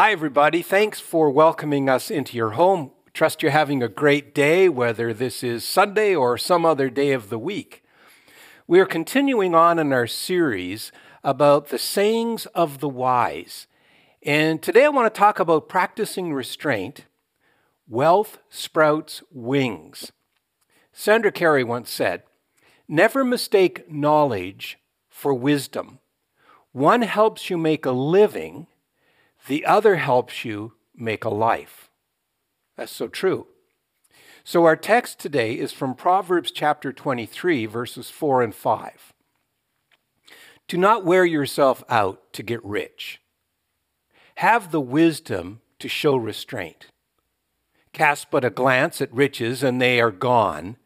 Hi, everybody. Thanks for welcoming us into your home. Trust you're having a great day, whether this is Sunday or some other day of the week. We are continuing on in our series about the sayings of the wise. And today I want to talk about practicing restraint. Wealth sprouts wings. Sandra Carey once said, Never mistake knowledge for wisdom. One helps you make a living the other helps you make a life. That's so true. So, our text today is from Proverbs chapter 23, verses 4 and 5. Do not wear yourself out to get rich. Have the wisdom to show restraint. Cast but a glance at riches, and they are gone,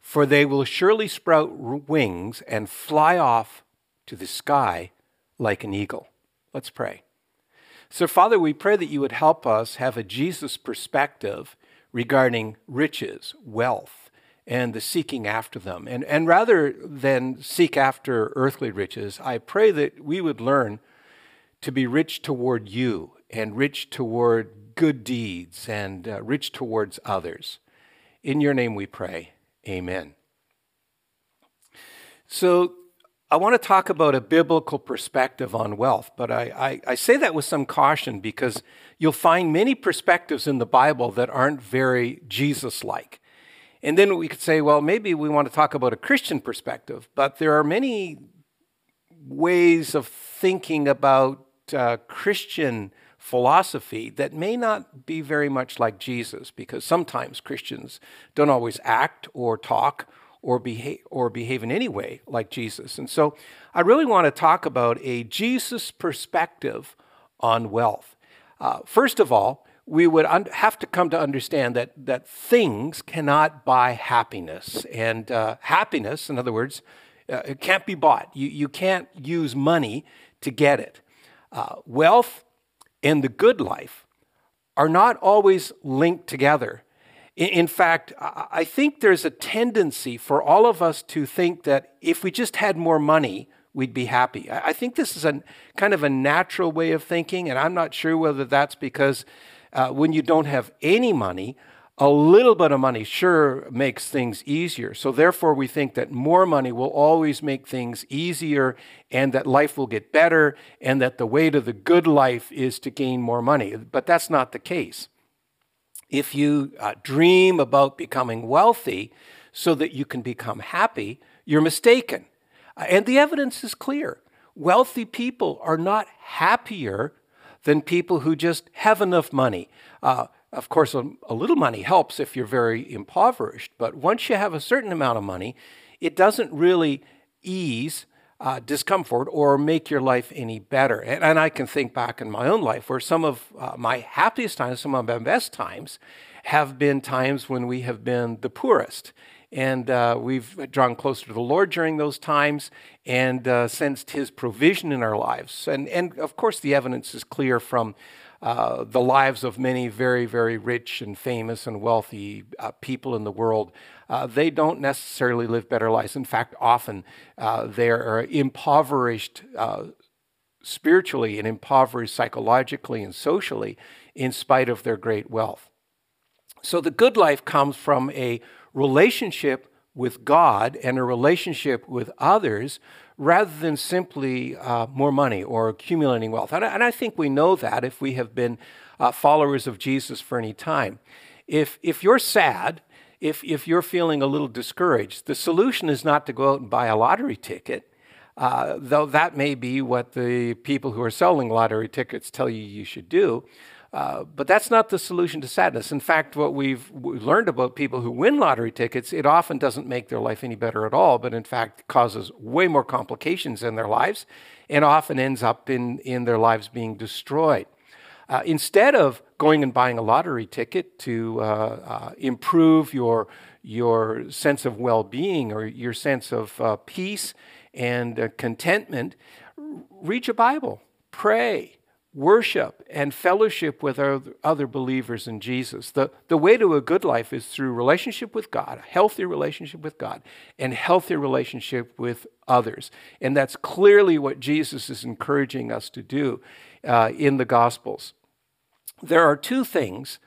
for they will surely sprout wings and fly off to the sky like an eagle. Let's pray. So, Father, we pray that you would help us have a Jesus perspective regarding riches, wealth, and the seeking after them. And, and rather than seek after earthly riches, I pray that we would learn to be rich toward you and rich toward good deeds and uh, rich towards others. In your name we pray. Amen. So, I want to talk about a biblical perspective on wealth, but I, I, I, say that with some caution because you'll find many perspectives in the Bible that aren't very Jesus like. And then we could say, well, maybe we want to talk about a Christian perspective, but there are many ways of thinking about uh, Christian philosophy that may not be very much like Jesus because sometimes Christians don't always act or talk or behave, or behave in any way like Jesus. And so I really want to talk about a Jesus perspective on wealth. Uh, first of all, we would un- have to come to understand that, that things cannot buy happiness. And uh, happiness, in other words, uh, it can't be bought. You, you can't use money to get it. Uh, wealth and the good life are not always linked together. In fact, I think there's a tendency for all of us to think that if we just had more money, we'd be happy. I think this is a kind of a natural way of thinking, and I'm not sure whether that's because uh, when you don't have any money, a little bit of money sure makes things easier. So, therefore, we think that more money will always make things easier and that life will get better and that the way to the good life is to gain more money. But that's not the case if you uh, dream about becoming wealthy so that you can become happy, you're mistaken. Uh, and the evidence is clear. Wealthy people are not happier than people who just have enough money. Uh, of course, a, a little money helps if you're very impoverished, but once you have a certain amount of money, it doesn't really ease uh, discomfort or make your life any better. And, and, I can think back in my own life where some of uh, my happiest times, some of my best times, have been times when we have been the poorest. And uh, we've drawn closer to the Lord during those times and uh, sensed His provision in our lives. And, and of course, the evidence is clear from uh, the lives of many very, very rich and famous and wealthy uh, people in the world, uh, they don't necessarily live better lives. In fact, often uh, they are impoverished uh, spiritually and impoverished psychologically and socially in spite of their great wealth. So the good life comes from a relationship with God and a relationship with others rather than simply uh, more money or accumulating wealth. And I, and I, think we know that if we have been uh, followers of Jesus for any time. If, if you're sad, if, if you're feeling a little discouraged, the solution is not to go out and buy a lottery ticket. Uh, though that may be what the people who are selling lottery tickets tell you you should do. Uh, but that's not the solution to sadness. In fact, what we've, learned about people who win lottery tickets, it often doesn't make their life any better at all, but in fact causes way more complications in their lives and often ends up in, in their lives being destroyed. Uh, instead of going and buying a lottery ticket to uh, uh improve your, your sense of well being or your sense of uh, peace and contentment, read your Bible, pray worship and fellowship with other believers in Jesus. The, the way to a good life is through relationship with God, a healthy relationship with God, and healthy relationship with others. And that's clearly what Jesus is encouraging us to do uh, in the Gospels. there are two things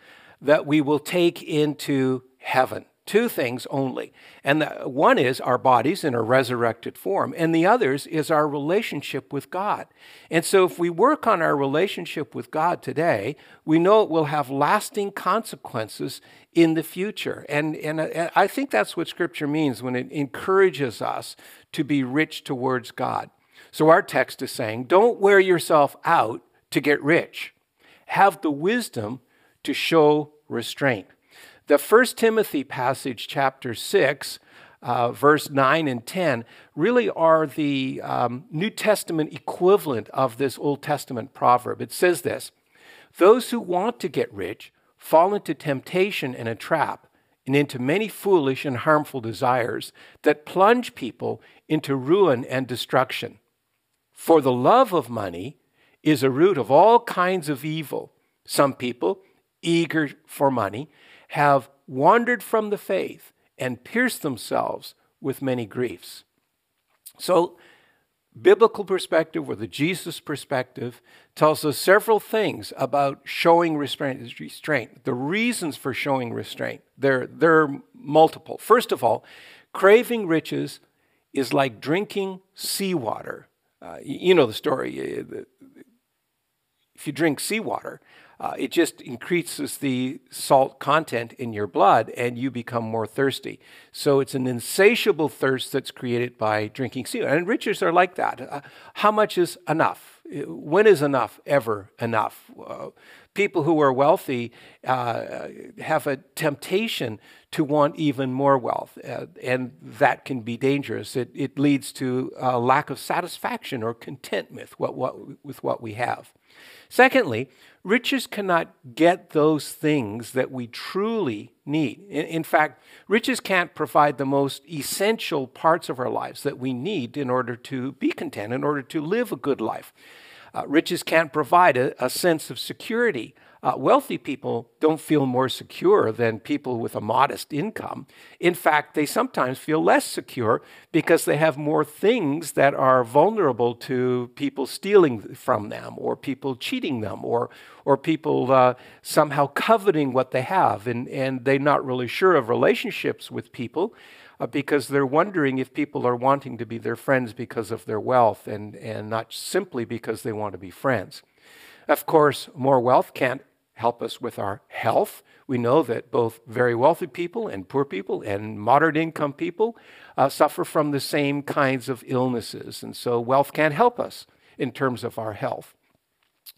that we will take into heaven. Two things only. And the, one is our bodies in a resurrected form, and the others is our relationship with God. And so, if we work on our relationship with God today, we know it will have lasting consequences in the future. And, and, and I think that's what Scripture means when it encourages us to be rich towards God. So, our text is saying, don't wear yourself out to get rich, have the wisdom to show restraint. The First Timothy passage, chapter 6, uh, verse 9 and 10, really are the um, New Testament equivalent of this Old Testament proverb. It says this Those who want to get rich fall into temptation and a trap, and into many foolish and harmful desires that plunge people into ruin and destruction. For the love of money is a root of all kinds of evil. Some people, eager for money, have wandered from the faith and pierced themselves with many griefs. So, biblical perspective or the Jesus perspective tells us several things about showing restraint. The reasons for showing restraint, they're, they're multiple. First of all, craving riches is like drinking seawater. Uh, you know the story. If you drink seawater, uh, it just increases the salt content in your blood and you become more thirsty. So it's an insatiable thirst that's created by drinking sea. And riches are like that. Uh, how much is enough? When is enough ever enough? Uh, people who are wealthy uh, have a temptation to want even more wealth, uh, and that can be dangerous. It, it leads to a lack of satisfaction or contentment with what, what, with what we have. Secondly, riches cannot get those things that we truly need. In, in, fact, riches can't provide the most essential parts of our lives that we need in order to be content, in order to live a good life. Uh, riches can't provide a, a sense of security uh, wealthy people don't feel more secure than people with a modest income. In fact, they sometimes feel less secure because they have more things that are vulnerable to people stealing from them, or people cheating them, or, or people uh, somehow coveting what they have. And, and they're not really sure of relationships with people. Uh, because they're wondering if people are wanting to be their friends because of their wealth and, and not simply because they want to be friends. Of course, more wealth can't help us with our health. We know that both very wealthy people and poor people and moderate income people uh, suffer from the same kinds of illnesses. And so wealth can't help us in terms of our health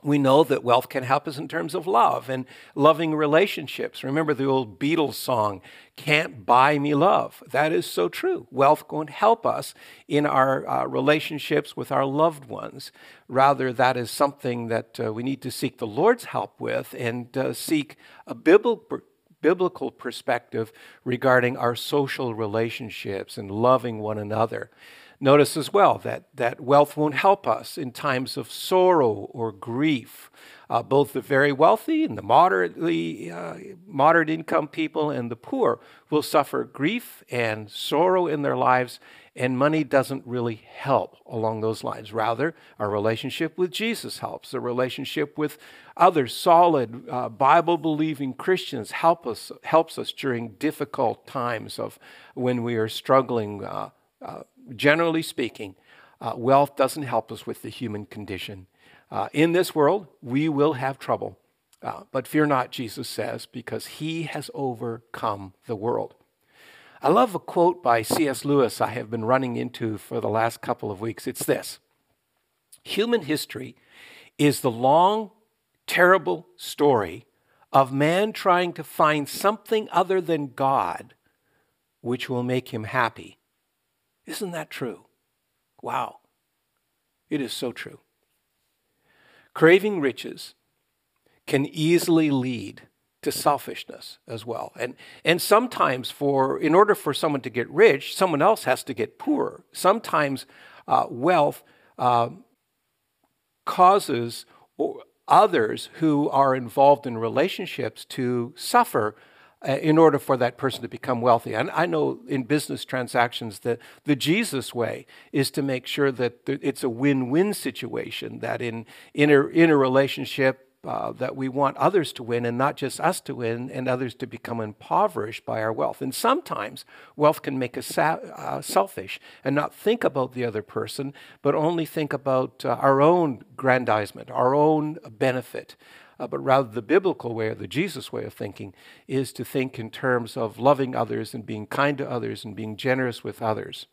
we know that wealth can help us in terms of love and loving relationships. Remember the old Beatles song, Can't Buy Me Love. That is so true. Wealth can help us in our uh, relationships with our loved ones. Rather, that is something that uh, we need to seek the Lord's help with and uh, seek a biblical biblical perspective regarding our social relationships and loving one another. Notice as well that, that wealth won't help us in times of sorrow or grief. Uh, both the very wealthy and the moderately uh, moderate income people and the poor will suffer grief and sorrow in their lives, and money doesn't really help along those lines. Rather, our relationship with Jesus helps. The relationship with other solid uh, Bible believing Christians help us helps us during difficult times of when we are struggling uh, uh, generally speaking, uh, wealth doesn't help us with the human condition. Uh, in this world, we will have trouble. Uh, but fear not, Jesus says, because he has overcome the world. I love a quote by C.S. Lewis I have been running into for the last couple of weeks. It's this Human history is the long, terrible story of man trying to find something other than God which will make him happy isn't that true? Wow. It is so true. Craving riches can easily lead to selfishness as well. And, and sometimes, for, in order for someone to get rich, someone else has to get poor. Sometimes uh, wealth uh, causes others who are involved in relationships to suffer uh, in order for that person to become wealthy. And I know in business transactions that the Jesus way is to make sure that it's a win win situation, that in, in, a, in a relationship, uh, that we want others to win and not just us to win and others to become impoverished by our wealth. And sometimes wealth can make us sa- uh, selfish and not think about the other person, but only think about uh, our own grandizement, our own benefit. Uh, but rather, the biblical way or the Jesus way of thinking is to think in terms of loving others and being kind to others and being generous with others.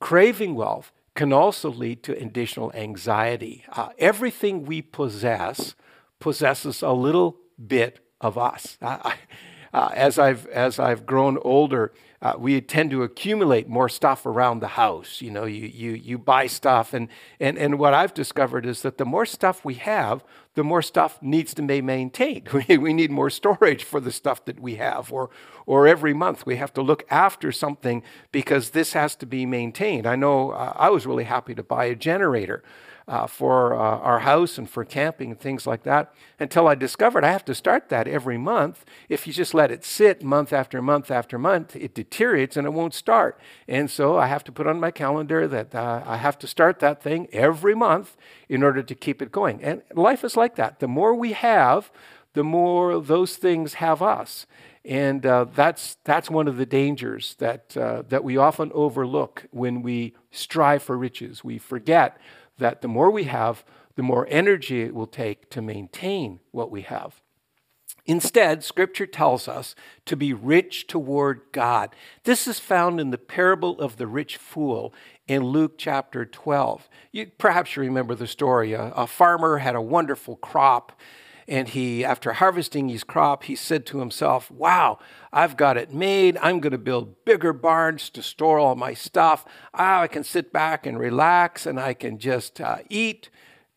Craving wealth can also lead to additional anxiety. Uh, everything we possess possesses a little bit of us. Uh, as, I've, as I've grown older, uh, we tend to accumulate more stuff around the house. You know, you, you, you buy stuff. And, and, and what I've discovered is that the more stuff we have, the more stuff needs to be maintained. We, we need more storage for the stuff that we have. Or, or every month we have to look after something because this has to be maintained. I know uh, I was really happy to buy a generator uh, for uh, our house and for camping and things like that until I discovered I have to start that every month. If you just let it sit month after month after month, it deteriorates and it won't start. And so I have to put on my calendar that uh, I have to start that thing every month in order to keep it going. And life is like that. The more we have, the more those things have us. And uh, that's, that's one of the dangers that, uh, that we often overlook when we strive for riches. We forget that the more we have, the more energy it will take to maintain what we have. Instead, Scripture tells us to be rich toward God. This is found in the parable of the rich fool in Luke chapter 12. You, perhaps you remember the story. A, a farmer had a wonderful crop, and he, after harvesting his crop, he said to himself, Wow, I've got it made. I'm going to build bigger barns to store all my stuff. Ah, I can sit back and relax, and I can just uh, eat,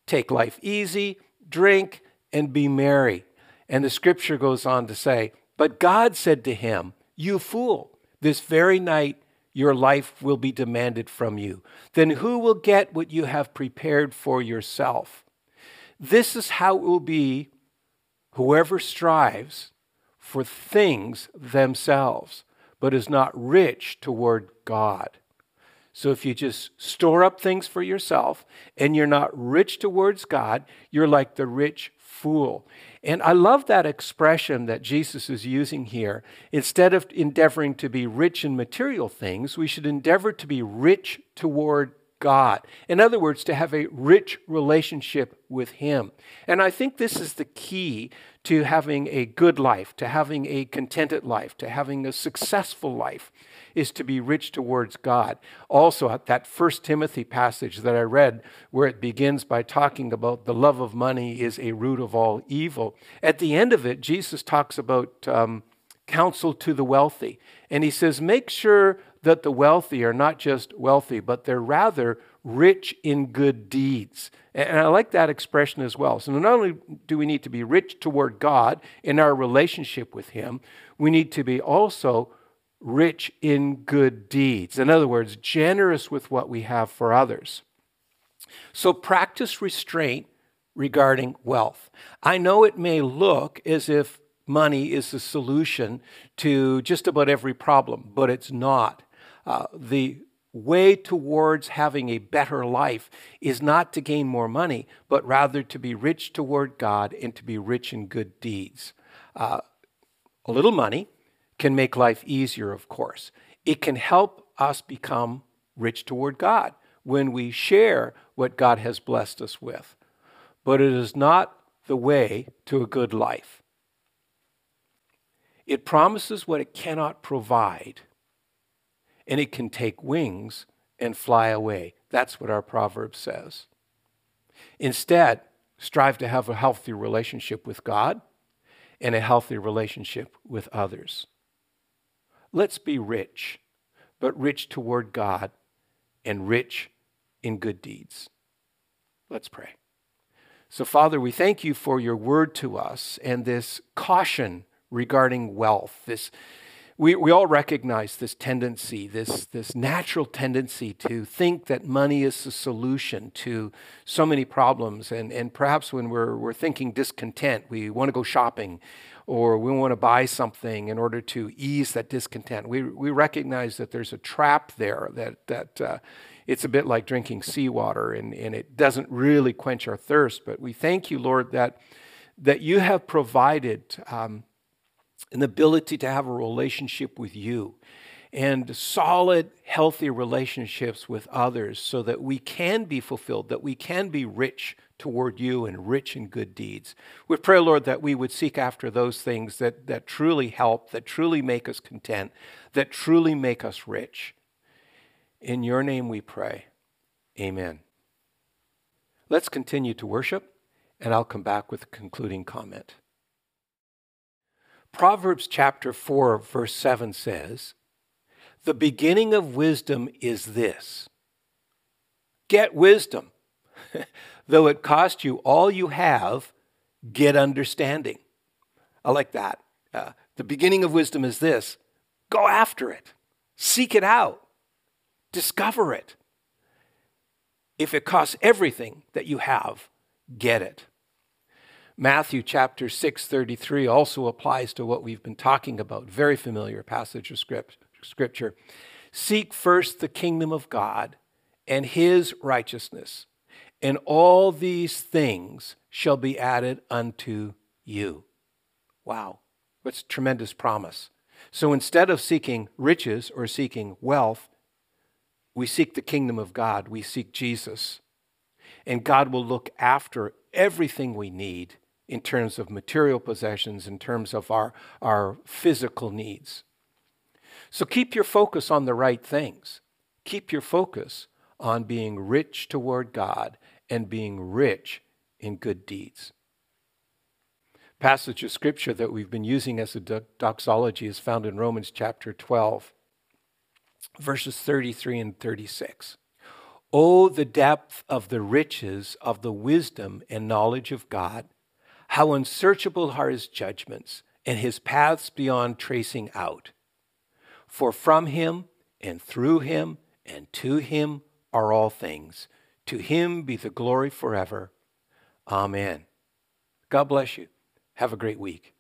take life easy, drink, and be merry. And the scripture goes on to say, But God said to him, You fool, this very night your life will be demanded from you. Then who will get what you have prepared for yourself? This is how it will be Whoever strives for things themselves, but is not rich toward God. So if you just store up things for yourself and you're not rich towards God, you're like the rich fool. And I love that expression that Jesus is using here. Instead of endeavoring to be rich in material things, we should endeavor to be rich toward God. In other words, to have a rich relationship with Him. And I think this is the key to having a good life, to having a contented life, to having a successful life, is to be rich towards God. Also, at that First Timothy passage that I read, where it begins by talking about the love of money is a root of all evil, at the end of it, Jesus talks about um, counsel to the wealthy. And he says, make sure that the wealthy are not just wealthy, but they're rather rich in good deeds. And I like that expression as well. So not only do we need to be rich toward God in our relationship with Him, we need to be also rich in good deeds. In other words, generous with what we have for others. So practice restraint regarding wealth. I know it may look as if money is the solution to just about every problem, but it's not. Uh, the way towards having a better life is not to gain more money, but rather to be rich toward God and to be rich in good deeds. Uh, a little money can make life easier, of course. It can help us become rich toward God when we share what God has blessed us with. But it is not the way to a good life. It promises what it cannot provide and it can take wings and fly away. That's what our proverb says. Instead, strive to have a healthy relationship with God and a healthy relationship with others. Let's be rich, but rich toward God and rich in good deeds. Let's pray. So, Father, we thank you for your word to us and this caution regarding wealth, this we, we all recognize this tendency, this, this natural tendency to think that money is the solution to so many problems. And, and perhaps when we're, we're thinking discontent, we want to go shopping or we want to buy something in order to ease that discontent. We, we recognize that there's a trap there that, that uh, it's a bit like drinking seawater and, and it doesn't really quench our thirst. But we thank you, Lord, that, that you have provided um, an ability to have a relationship with you and solid, healthy relationships with others so that we can be fulfilled, that we can be rich toward you and rich in good deeds. We pray, Lord, that we would seek after those things that, that truly help, that truly make us content, that truly make us rich. In your name we pray. Amen. Let's continue to worship, and I'll come back with a concluding comment. Proverbs chapter 4, verse 7 says, The beginning of wisdom is this get wisdom. Though it cost you all you have, get understanding. I like that. Uh, the beginning of wisdom is this go after it, seek it out, discover it. If it costs everything that you have, get it. Matthew chapter 6:33 also applies to what we've been talking about. Very familiar passage of scripture. Seek first the kingdom of God and his righteousness, and all these things shall be added unto you. Wow. What's a tremendous promise. So instead of seeking riches or seeking wealth, we seek the kingdom of God. We seek Jesus. And God will look after everything we need in terms of material possessions, in terms of our, our physical needs. So keep your focus on the right things. Keep your focus on being rich toward God and being rich in good deeds. Passage of scripture that we've been using as a doxology is found in Romans chapter 12, verses 33 and 36. Oh, the depth of the riches of the wisdom and knowledge of God! How unsearchable are his judgments, and his paths beyond tracing out. For from him, and through him, and to him are all things. To him be the glory forever. Amen. God bless you. Have a great week.